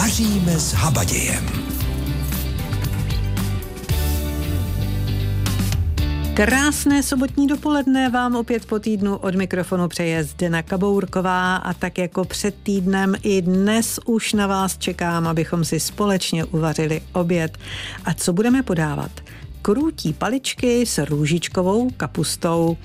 Vaříme s habadějem. Krásné sobotní dopoledne vám opět po týdnu od mikrofonu přeje Zdena Kabourková a tak jako před týdnem i dnes už na vás čekám, abychom si společně uvařili oběd. A co budeme podávat? Krůtí paličky s růžičkovou kapustou.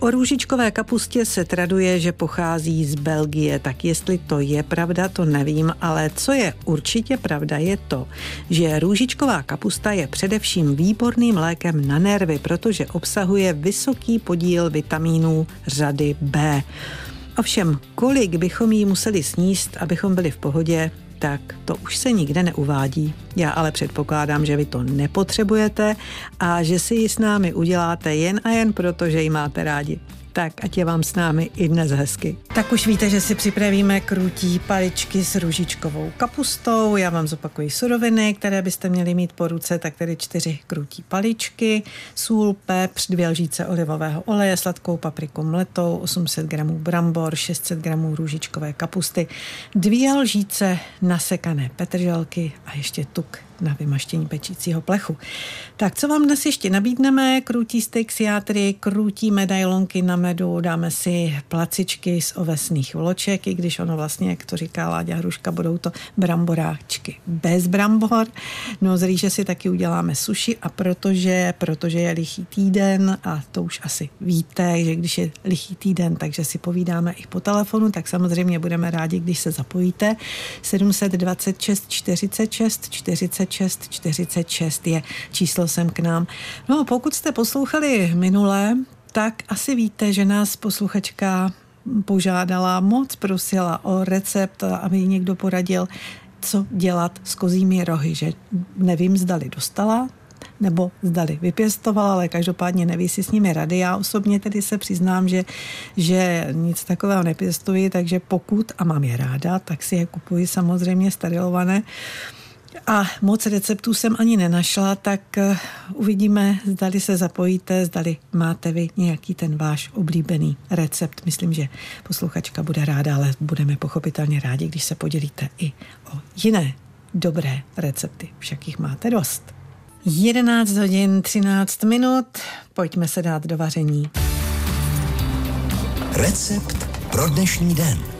O růžičkové kapustě se traduje, že pochází z Belgie, tak jestli to je pravda, to nevím, ale co je určitě pravda, je to, že růžičková kapusta je především výborným lékem na nervy, protože obsahuje vysoký podíl vitamínů řady B. Ovšem, kolik bychom jí museli sníst, abychom byli v pohodě, tak to už se nikde neuvádí. Já ale předpokládám, že vy to nepotřebujete a že si ji s námi uděláte jen a jen proto, že ji máte rádi tak ať je vám s námi i dnes hezky. Tak už víte, že si připravíme krutí paličky s růžičkovou kapustou. Já vám zopakuji suroviny, které byste měli mít po ruce, tak tedy čtyři krutí paličky, sůl, pepř, dvě lžíce olivového oleje, sladkou papriku mletou, 800 gramů brambor, 600 gramů růžičkové kapusty, dvě lžíce nasekané petrželky a ještě tuk na vymaštění pečícího plechu. Tak co vám dnes ještě nabídneme? Krutí steak siátry, krutí medailonky na medu, dáme si placičky z ovesných vloček, i když ono vlastně, jak to říká Láďa Hruška, budou to bramboráčky bez brambor. No z rýže si taky uděláme suši a protože, protože je lichý týden a to už asi víte, že když je lichý týden, takže si povídáme i po telefonu, tak samozřejmě budeme rádi, když se zapojíte. 726 46 46 46 46 je číslo sem k nám. No a pokud jste poslouchali minule, tak asi víte, že nás posluchačka požádala, moc prosila o recept, aby jí někdo poradil, co dělat s kozími rohy, že nevím, zdali dostala, nebo zdali vypěstovala, ale každopádně neví si s nimi rady. Já osobně tedy se přiznám, že, že nic takového nepěstuji, takže pokud, a mám je ráda, tak si je kupuji samozřejmě sterilované. A moc receptů jsem ani nenašla, tak eh, uvidíme, zdali se zapojíte, zdali máte vy nějaký ten váš oblíbený recept. Myslím, že posluchačka bude ráda, ale budeme pochopitelně rádi, když se podělíte i o jiné dobré recepty. Však jich máte dost. 11 hodin 13 minut, pojďme se dát do vaření. Recept pro dnešní den.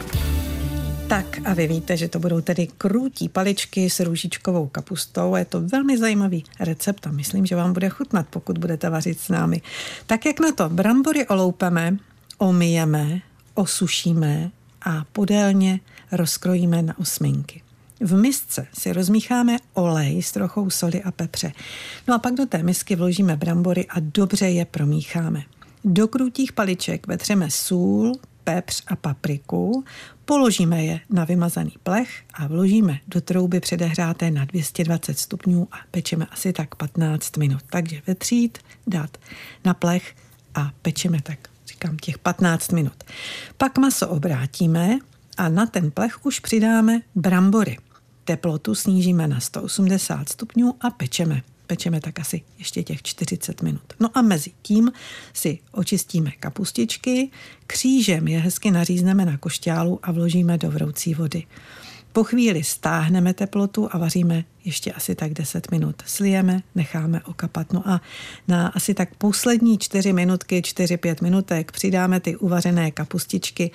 Tak a vy víte, že to budou tedy krůtí paličky s růžičkovou kapustou je to velmi zajímavý recept a myslím, že vám bude chutnat, pokud budete vařit s námi. Tak jak na to? Brambory oloupeme, omijeme, osušíme a podélně rozkrojíme na osminky. V misce si rozmícháme olej s trochou soli a pepře. No a pak do té misky vložíme brambory a dobře je promícháme. Do krutých paliček vetřeme sůl, pepř a papriku, položíme je na vymazaný plech a vložíme do trouby předehráté na 220 stupňů a pečeme asi tak 15 minut. Takže vetřít, dát na plech a pečeme tak, říkám, těch 15 minut. Pak maso obrátíme a na ten plech už přidáme brambory. Teplotu snížíme na 180 stupňů a pečeme pečeme tak asi ještě těch 40 minut. No a mezi tím si očistíme kapustičky, křížem je hezky nařízneme na košťálu a vložíme do vroucí vody. Po chvíli stáhneme teplotu a vaříme ještě asi tak 10 minut. Slijeme, necháme okapat. No a na asi tak poslední 4 minutky, 4-5 minutek přidáme ty uvařené kapustičky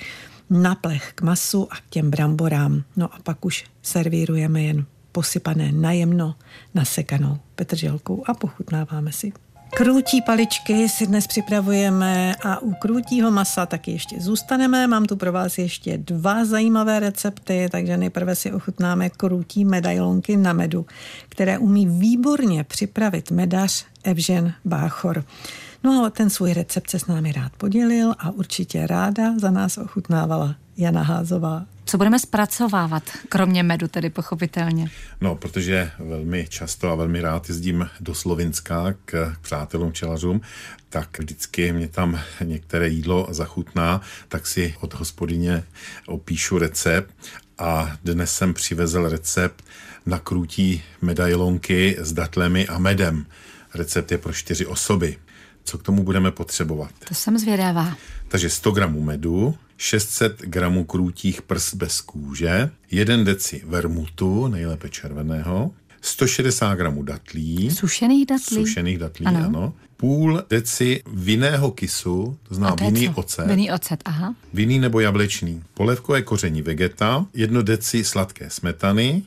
na plech k masu a k těm bramborám. No a pak už servírujeme jen posypané najemno nasekanou petrželkou a pochutnáváme si. Krůtí paličky si dnes připravujeme a u krůtího masa taky ještě zůstaneme. Mám tu pro vás ještě dva zajímavé recepty, takže nejprve si ochutnáme krůtí medailonky na medu, které umí výborně připravit medař Evžen Báchor. No a ten svůj recept se s námi rád podělil a určitě ráda za nás ochutnávala Jana Házová. Co budeme zpracovávat, kromě medu tedy pochopitelně? No, protože velmi často a velmi rád jezdím do Slovinska k přátelům čelařům, tak vždycky mě tam některé jídlo zachutná, tak si od hospodyně opíšu recept a dnes jsem přivezl recept na krutí medailonky s datlemi a medem. Recept je pro čtyři osoby. Co k tomu budeme potřebovat? To jsem zvědavá. Takže 100 gramů medu, 600 gramů krůtích prs bez kůže, 1 deci vermutu, nejlépe červeného, 160 gramů datlí, Sušených datlí? sušených datlí, ano. ano, půl deci vinného kysu, to znamená to vinný ocet, Vinný ocet, aha. vinný nebo jablečný, polévkové koření vegeta, jedno deci sladké smetany,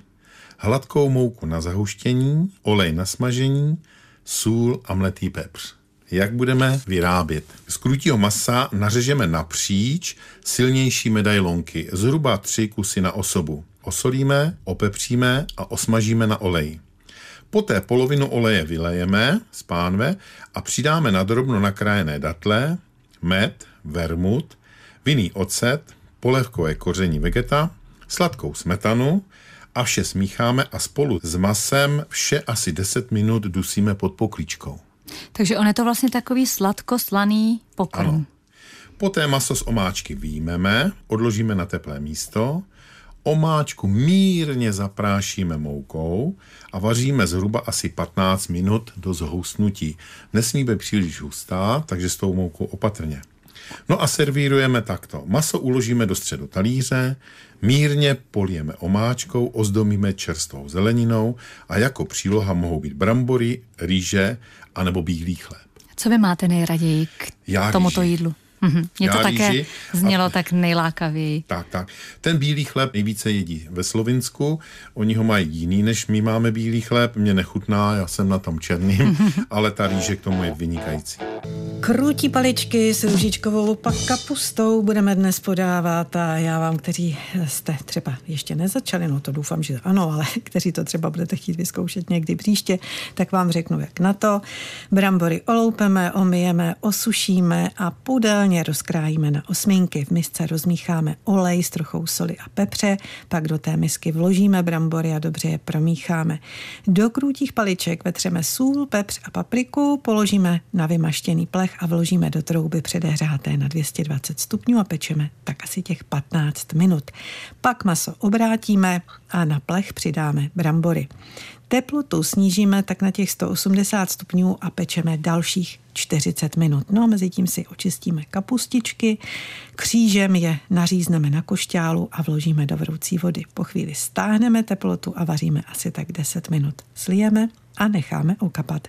hladkou mouku na zahuštění, olej na smažení, sůl a mletý pepř. Jak budeme vyrábět? Z krutího masa nařežeme napříč silnější medailonky, zhruba tři kusy na osobu. Osolíme, opepříme a osmažíme na oleji. Poté polovinu oleje vylejeme z pánve a přidáme na drobno nakrájené datle, med, vermut, vinný ocet, polévkové koření vegeta, sladkou smetanu a vše smícháme a spolu s masem vše asi 10 minut dusíme pod poklíčkou. Takže on je to vlastně takový sladko-slaný pokrm. Ano. Poté maso z omáčky výjmeme, odložíme na teplé místo, omáčku mírně zaprášíme moukou a vaříme zhruba asi 15 minut do zhousnutí. Nesmí být příliš hustá, takže s tou moukou opatrně. No a servírujeme takto. Maso uložíme do středu talíře, mírně polijeme omáčkou, ozdobíme čerstvou zeleninou a jako příloha mohou být brambory, rýže anebo bílý chléb. Co vy máte nejraději k Já tomuto rýži. jídlu? Mhm. Mně to Já také rýži a- znělo tak nejlákavěji. Tak, tak. Ten bílý chléb nejvíce jedí ve Slovinsku. Oni ho mají jiný, než my máme bílý chléb. Mě nechutná, já jsem na tom černým, ale ta rýže k tomu je vynikající. Krutí paličky s růžičkovou pak kapustou budeme dnes podávat a já vám, kteří jste třeba ještě nezačali, no to doufám, že ano, ale kteří to třeba budete chtít vyzkoušet někdy příště, tak vám řeknu, jak na to. Brambory oloupeme, omyjeme, osušíme a podélně rozkrájíme na osminky. V misce rozmícháme olej s trochou soli a pepře, pak do té misky vložíme brambory a dobře je promícháme. Do krutích paliček vetřeme sůl, pepř a papriku, položíme na vymaštěný plech a vložíme do trouby předehřáté na 220 stupňů a pečeme tak asi těch 15 minut. Pak maso obrátíme a na plech přidáme brambory. Teplotu snížíme tak na těch 180 stupňů a pečeme dalších 40 minut. No a mezi tím si očistíme kapustičky, křížem je nařízneme na košťálu a vložíme do vroucí vody. Po chvíli stáhneme teplotu a vaříme asi tak 10 minut. Slijeme a necháme okapat.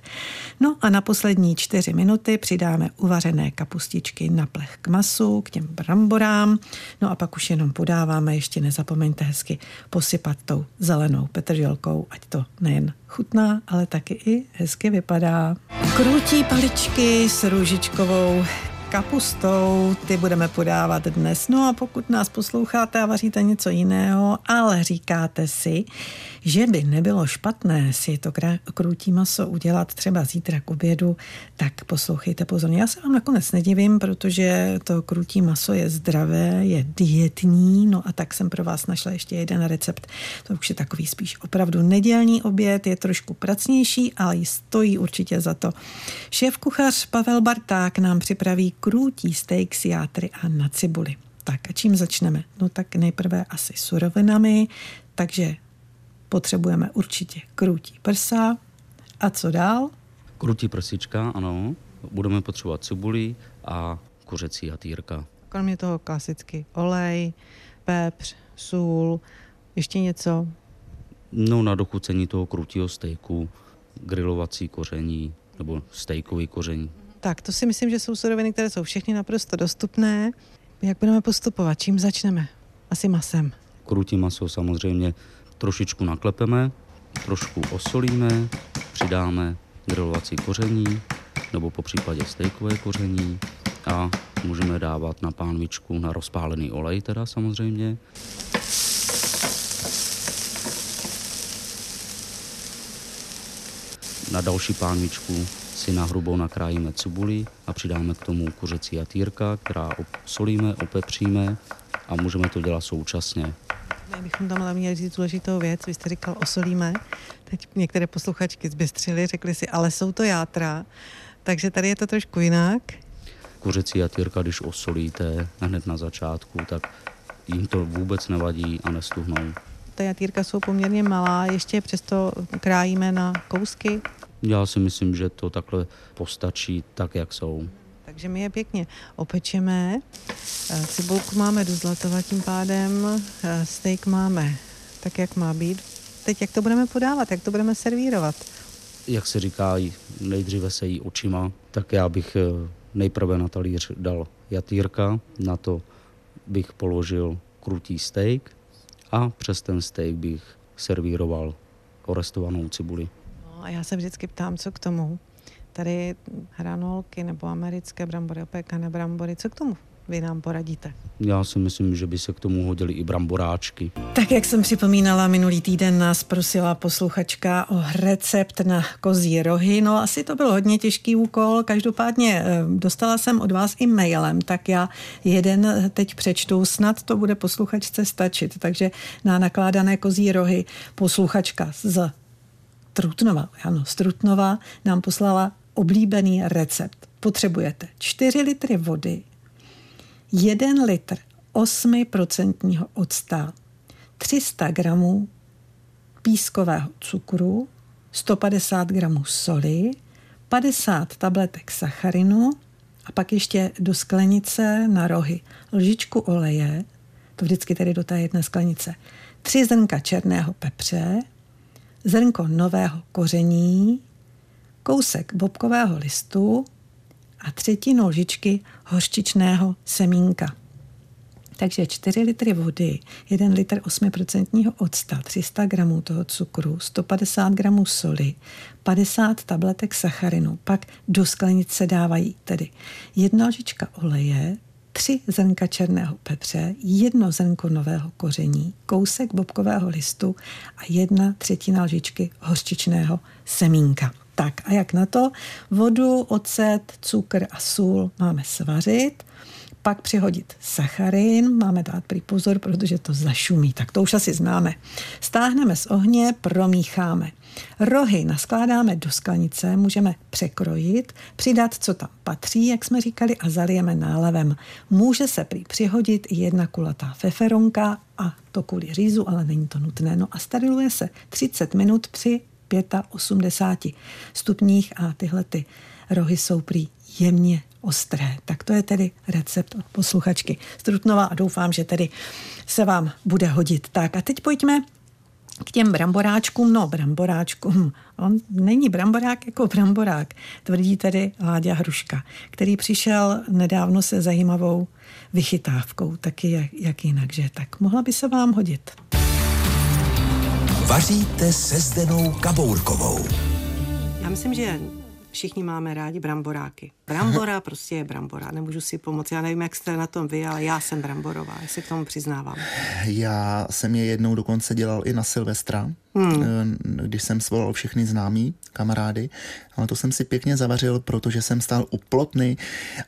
No a na poslední čtyři minuty přidáme uvařené kapustičky na plech k masu, k těm bramborám. No a pak už jenom podáváme, ještě nezapomeňte hezky posypat tou zelenou petrželkou, ať to nejen chutná, ale taky i hezky vypadá. Krutí paličky s růžičkovou kapustou, ty budeme podávat dnes. No a pokud nás posloucháte a vaříte něco jiného, ale říkáte si, že by nebylo špatné si to krutí maso udělat třeba zítra k obědu, tak poslouchejte pozorně. Já se vám nakonec nedivím, protože to krutí maso je zdravé, je dietní, no a tak jsem pro vás našla ještě jeden recept. To už je takový spíš opravdu nedělní oběd, je trošku pracnější, ale stojí určitě za to. Šéf kuchař Pavel Barták nám připraví krutí steak s játry a na cibuli. Tak a čím začneme? No tak nejprve asi surovinami, takže potřebujeme určitě krutí prsa. A co dál? Krutí prsička, ano. Budeme potřebovat cibuli a kuřecí hatýrka. Kromě toho klasicky olej, pepř, sůl, ještě něco. No na dochucení toho krutího stejku, grilovací koření nebo stejkový koření. Tak, to si myslím, že jsou suroviny, které jsou všechny naprosto dostupné. Jak budeme postupovat? Čím začneme? Asi masem. Krutí maso samozřejmě trošičku naklepeme, trošku osolíme, přidáme grilovací koření nebo po případě stejkové koření a můžeme dávat na pánvičku na rozpálený olej teda samozřejmě. Na další pánvičku si na hrubou nakrájíme cibuli a přidáme k tomu kuřecí jatýrka, která solíme, opepříme a můžeme to dělat současně. My bychom tam ale měli říct důležitou věc. Vy jste říkal osolíme. Teď některé posluchačky zbystřily, řekli si, ale jsou to játra. Takže tady je to trošku jinak. Kuřecí jatýrka, když osolíte hned na začátku, tak jim to vůbec nevadí a nestuhnou. Ta jatýrka jsou poměrně malá, ještě přesto krájíme na kousky. Já si myslím, že to takhle postačí tak, jak jsou. takže my je pěkně opečeme. Eh, Cibulku máme do zlatova tím pádem, eh, steak máme tak, jak má být. Teď jak to budeme podávat, jak to budeme servírovat? Jak se říká, nejdříve se jí očima, tak já bych eh, nejprve na talíř dal jatýrka, na to bych položil krutý steak a přes ten steak bych servíroval orestovanou cibuli. No a já se vždycky ptám, co k tomu. Tady hranolky nebo americké brambory, opékané brambory, co k tomu vy nám poradíte? Já si myslím, že by se k tomu hodili i bramboráčky. Tak jak jsem připomínala, minulý týden nás prosila posluchačka o recept na kozí rohy. No asi to byl hodně těžký úkol, každopádně eh, dostala jsem od vás i mailem, tak já jeden teď přečtu, snad to bude posluchačce stačit. Takže na nakládané kozí rohy posluchačka z Trutnova, ano, z Trutnova nám poslala oblíbený recept. Potřebujete 4 litry vody, 1 litr 8% octa, 300 gramů pískového cukru, 150 gramů soli, 50 tabletek sacharinu a pak ještě do sklenice na rohy lžičku oleje, to vždycky tedy do té jedné sklenice, tři zrnka černého pepře, zrnko nového koření, kousek bobkového listu a třetinu lžičky hořčičného semínka. Takže 4 litry vody, 1 litr 8% octa, 300 gramů toho cukru, 150 gramů soli, 50 tabletek sacharinu. Pak do sklenice dávají tedy jedna lžička oleje, tři zrnka černého pepře, jedno zrnko nového koření, kousek bobkového listu a jedna třetina lžičky hořčičného semínka. Tak a jak na to? Vodu, ocet, cukr a sůl máme svařit, pak přihodit sacharin, máme dát prý pozor, protože to zašumí, tak to už asi známe. Stáhneme z ohně, promícháme. Rohy naskládáme do sklenice, můžeme překrojit, přidat, co tam patří, jak jsme říkali, a zalijeme nálevem. Může se prý přihodit i jedna kulatá feferonka a to kvůli řízu, ale není to nutné. No a steriluje se 30 minut při 85 stupních a tyhle ty rohy jsou prý jemně ostré. Tak to je tedy recept od posluchačky Strutnova a doufám, že tedy se vám bude hodit. Tak a teď pojďme k těm bramboráčkům, no bramboráčkům, on není bramborák jako bramborák, tvrdí tedy Láďa Hruška, který přišel nedávno se zajímavou vychytávkou, taky jak, jak jinak, že tak mohla by se vám hodit. Vaříte se Zdenou Kabourkovou. Já myslím, že všichni máme rádi bramboráky. Brambora prostě je brambora, nemůžu si pomoci. Já nevím, jak jste na tom vy, ale já jsem bramborová, já si k tomu přiznávám. Já jsem je jednou dokonce dělal i na Silvestra, hmm. když jsem svolal všechny známí, kamarády, ale to jsem si pěkně zavařil, protože jsem stál u plotny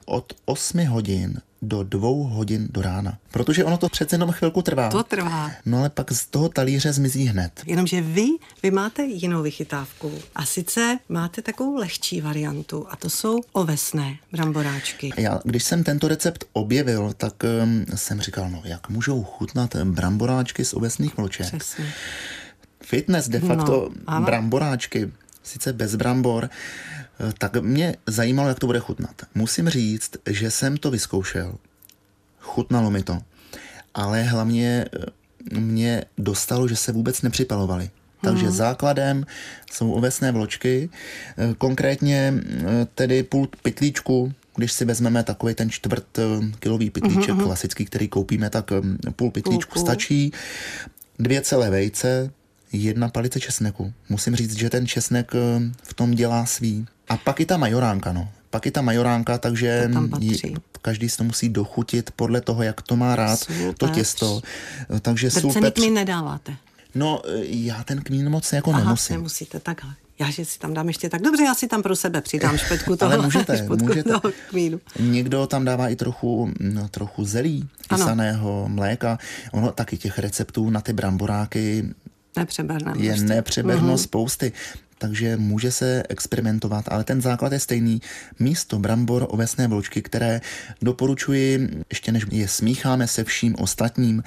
od 8 hodin do dvou hodin do rána. Protože ono to přece jenom chvilku trvá. To trvá. No ale pak z toho talíře zmizí hned. Jenomže vy, vy máte jinou vychytávku. A sice máte takovou lehčí variantu a to jsou ovesné bramboráčky. Já, když jsem tento recept objevil, tak um, jsem říkal, no jak můžou chutnat bramboráčky z ovesných vloček. Přesně. Fitness de facto no, bramboráčky, sice bez brambor, tak mě zajímalo, jak to bude chutnat. Musím říct, že jsem to vyzkoušel. Chutnalo mi to. Ale hlavně eh, mě dostalo, že se vůbec nepřipalovali. Takže hmm. základem jsou ovesné vločky, eh, konkrétně eh, tedy půl pytlíčku, když si vezmeme takový ten čtvrt kilový pytlíček uh-huh. klasický, který koupíme, tak půl pytlíčku půl, půl. stačí. Dvě celé vejce, jedna palice česneku. Musím říct, že ten česnek v tom dělá svý. A pak i ta majoránka, no. Pak i ta majoránka, takže každý si to musí dochutit podle toho, jak to má rád, Super. to těsto. Takže sůl, pepř... mi nedáváte? No, já ten kmín moc jako Aha, nemusím. nemusíte, takhle. Já že si tam dám ještě tak dobře, já si tam pro sebe přidám špetku toho, Ale můžete, špetku můžete. toho kmínu. Někdo tam dává i trochu, no, trochu zelí, kysaného ano. mléka. Ono taky těch receptů na ty bramboráky Nepřeberné je nepřeberno mm-hmm. spousty takže může se experimentovat, ale ten základ je stejný. Místo brambor ovesné vločky, které doporučuji, ještě než je smícháme se vším ostatním,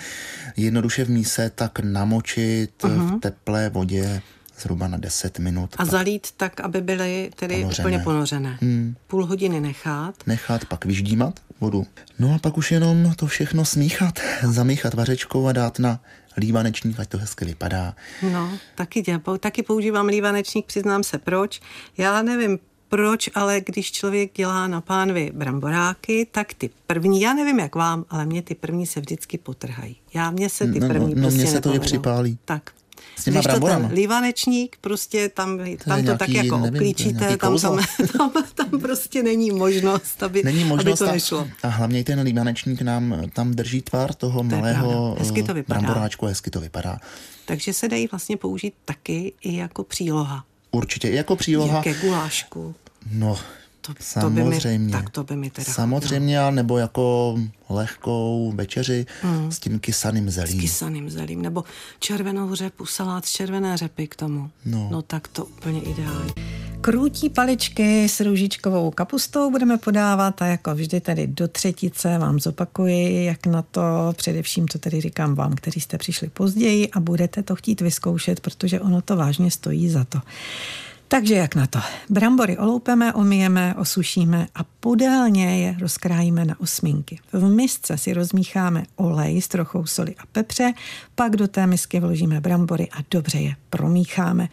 jednoduše v míse tak namočit uh-huh. v mhm. teplé vodě zhruba na 10 minut. A zalít tak, aby byly tedy ponořené. úplně ponořené. Hmm. Půl hodiny nechat. Nechat, pak vyždímat vodu. No a pak už jenom to všechno smíchat, zamíchat vařečkou a dát na lívanečník, ať to hezky vypadá. No, taky, tě, taky používám lívanečník, přiznám se proč. Já nevím, proč, ale když člověk dělá na pánvi bramboráky, tak ty první, já nevím jak vám, ale mě ty první se vždycky potrhají. Já, mě se ty no, první no, no, prostě mně se to je připálí. Tak, s těma bramborama. ten lívanečník, prostě tam, to tam to nějaký, tak jako nevím, oklíčíte, tam, tam, tam, tam prostě není možnost, aby, není možnost aby to nešlo. A, hlavně ten lívanečník nám tam drží tvar toho to malého hezky to vypadá. bramboráčku, hezky to vypadá. Takže se dají vlastně použít taky i jako příloha. Určitě, i jako příloha. Ke gulášku. No, to, samozřejmě. To by mi, tak to by mi teda Samozřejmě, no. nebo jako lehkou večeři mm. s tím kysaným zelím. S kysaným zelím, nebo červenou řepu, salát z červené řepy k tomu. No, no tak to úplně ideální. Krůtí paličky s růžičkovou kapustou budeme podávat a jako vždy tedy do třetice vám zopakuji, jak na to, především to tedy říkám vám, kteří jste přišli později a budete to chtít vyzkoušet, protože ono to vážně stojí za to. Takže jak na to? Brambory oloupeme, omijeme, osušíme a podélně je rozkrájíme na osminky. V misce si rozmícháme olej s trochou soli a pepře, pak do té misky vložíme brambory a dobře je promícháme.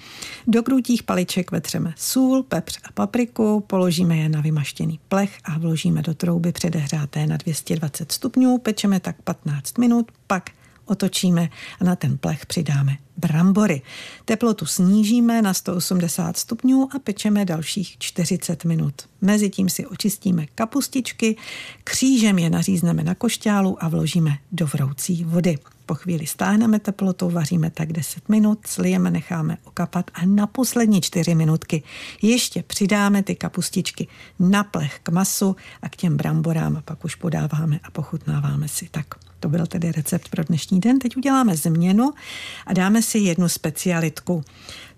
Do krutích paliček vetřeme sůl, pepř a papriku, položíme je na vymaštěný plech a vložíme do trouby předehřáté na 220 stupňů, pečeme tak 15 minut, pak otočíme a na ten plech přidáme brambory. Teplotu snížíme na 180 stupňů a pečeme dalších 40 minut. Mezitím si očistíme kapustičky, křížem je nařízneme na košťálu a vložíme do vroucí vody. Po chvíli stáhneme teplotu, vaříme tak 10 minut, slijeme, necháme okapat a na poslední 4 minutky ještě přidáme ty kapustičky na plech k masu a k těm bramborám a pak už podáváme a pochutnáváme si tak. To byl tedy recept pro dnešní den. Teď uděláme změnu a dáme si jednu specialitku.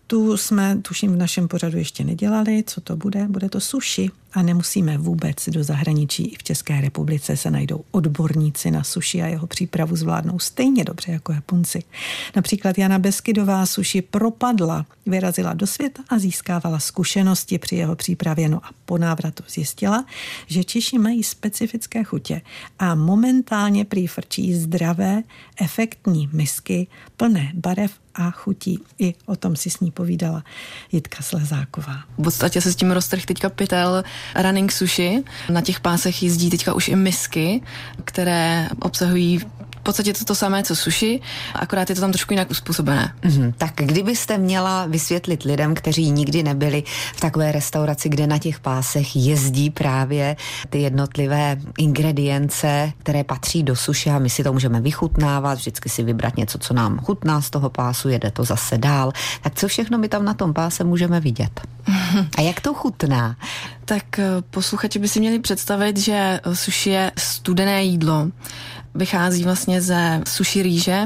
Tu jsme, tuším, v našem pořadu ještě nedělali. Co to bude? Bude to sushi a nemusíme vůbec do zahraničí. I v České republice se najdou odborníci na suši a jeho přípravu zvládnou stejně dobře jako Japonci. Například Jana Beskydová suši propadla, vyrazila do světa a získávala zkušenosti při jeho přípravě. No a po návratu zjistila, že Češi mají specifické chutě a momentálně prý frčí zdravé, efektní misky plné barev a chutí. I o tom si s ní povídala Jitka Slezáková. V podstatě se s tím roztrh teďka pytel running sushi. Na těch pásech jezdí teďka už i misky, které obsahují podstatě to, to samé, co sushi, akorát je to tam trošku jinak uspůsobené. Mm-hmm. Tak kdybyste měla vysvětlit lidem, kteří nikdy nebyli v takové restauraci, kde na těch pásech jezdí právě ty jednotlivé ingredience, které patří do sushi a my si to můžeme vychutnávat, vždycky si vybrat něco, co nám chutná z toho pásu, jede to zase dál. Tak co všechno my tam na tom páse můžeme vidět? A jak to chutná? Tak eh, posluchači by si měli představit, že sushi je studené jídlo. Vychází vlastně ze sushi rýže,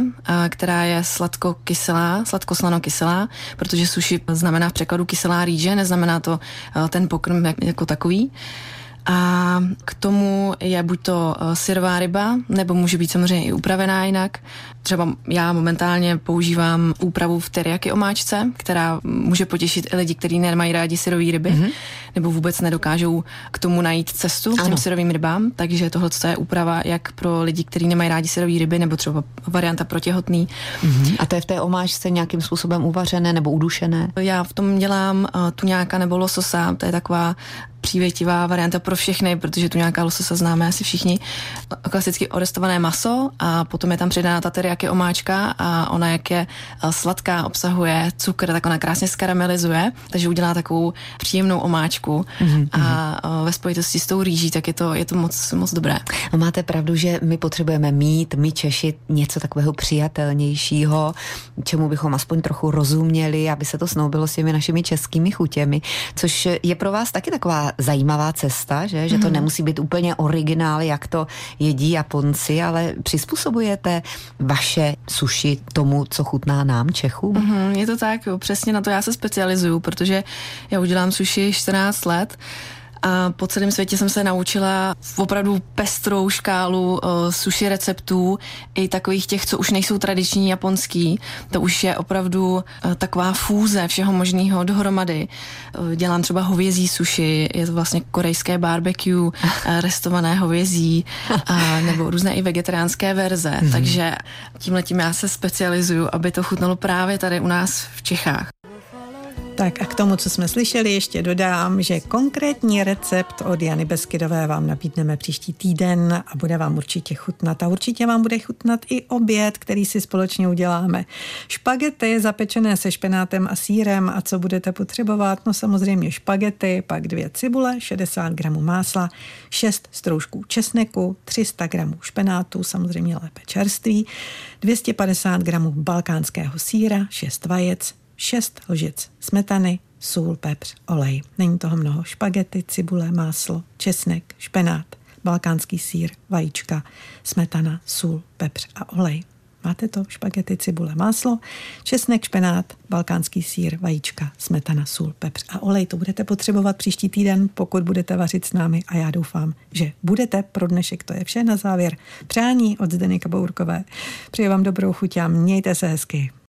která je sladko-kyselá, sladko-slano-kyselá, protože sushi znamená v překladu kyselá rýže, neznamená to ten pokrm jako takový. A k tomu je buď to syrová ryba, nebo může být samozřejmě i upravená jinak. Třeba já momentálně používám úpravu v teriyaki omáčce, která může potěšit i lidi, kteří nemají rádi syrové ryby, mm-hmm. Nebo vůbec nedokážou k tomu najít cestu k těm syrovým rybám. Takže tohle je úprava jak pro lidi, kteří nemají rádi syrové ryby, nebo třeba varianta pro těhotný. Mm-hmm. A to je v té omáčce nějakým způsobem uvařené nebo udušené? Já v tom dělám uh, tuňáka nebo lososa, to je taková přívětivá varianta pro všechny, protože tu nějaká lososa známe asi všichni. Klasicky orestované maso a potom je tam přidána ta teriyaki omáčka a ona jak je eh, sladká, obsahuje cukr, tak ona krásně skaramelizuje, takže udělá takovou příjemnou omáčku mm-hmm. a ve spojitosti s tou rýží, tak je to, je to moc, moc dobré. A máte pravdu, že my potřebujeme mít, my Češi, něco takového přijatelnějšího, čemu bychom aspoň trochu rozuměli, aby se to snoubilo s těmi našimi českými chutěmi, což je pro vás taky taková zajímavá cesta, že, že to mm. nemusí být úplně originál, jak to jedí Japonci, ale přizpůsobujete vaše suši tomu, co chutná nám, Čechům? Mm, je to tak, jo, přesně na to já se specializuju, protože já udělám suši 14 let a po celém světě jsem se naučila opravdu pestrou škálu uh, sushi receptů, i takových těch, co už nejsou tradiční japonský. To už je opravdu uh, taková fúze všeho možného dohromady. Uh, dělám třeba hovězí sushi, je to vlastně korejské barbecue, uh, restované hovězí, uh, nebo různé i vegetariánské verze. Mm-hmm. Takže tímhle tím já se specializuju, aby to chutnalo právě tady u nás v Čechách. Tak a k tomu, co jsme slyšeli, ještě dodám, že konkrétní recept od Jany Beskydové vám nabídneme příští týden a bude vám určitě chutnat. A určitě vám bude chutnat i oběd, který si společně uděláme. Špagety zapečené se špenátem a sírem a co budete potřebovat? No samozřejmě špagety, pak dvě cibule, 60 gramů másla, 6 stroužků česneku, 300 gramů špenátu, samozřejmě lépe čerství, 250 gramů balkánského síra, 6 vajec, 6 lžic smetany, sůl, pepř, olej. Není toho mnoho. Špagety, cibule, máslo, česnek, špenát, balkánský sír, vajíčka, smetana, sůl, pepř a olej. Máte to? Špagety, cibule, máslo, česnek, špenát, balkánský sír, vajíčka, smetana, sůl, pepř a olej. To budete potřebovat příští týden, pokud budete vařit s námi a já doufám, že budete. Pro dnešek to je vše na závěr. Přání od Zdeny Kabourkové. Přeji vám dobrou chuť a mějte se hezky.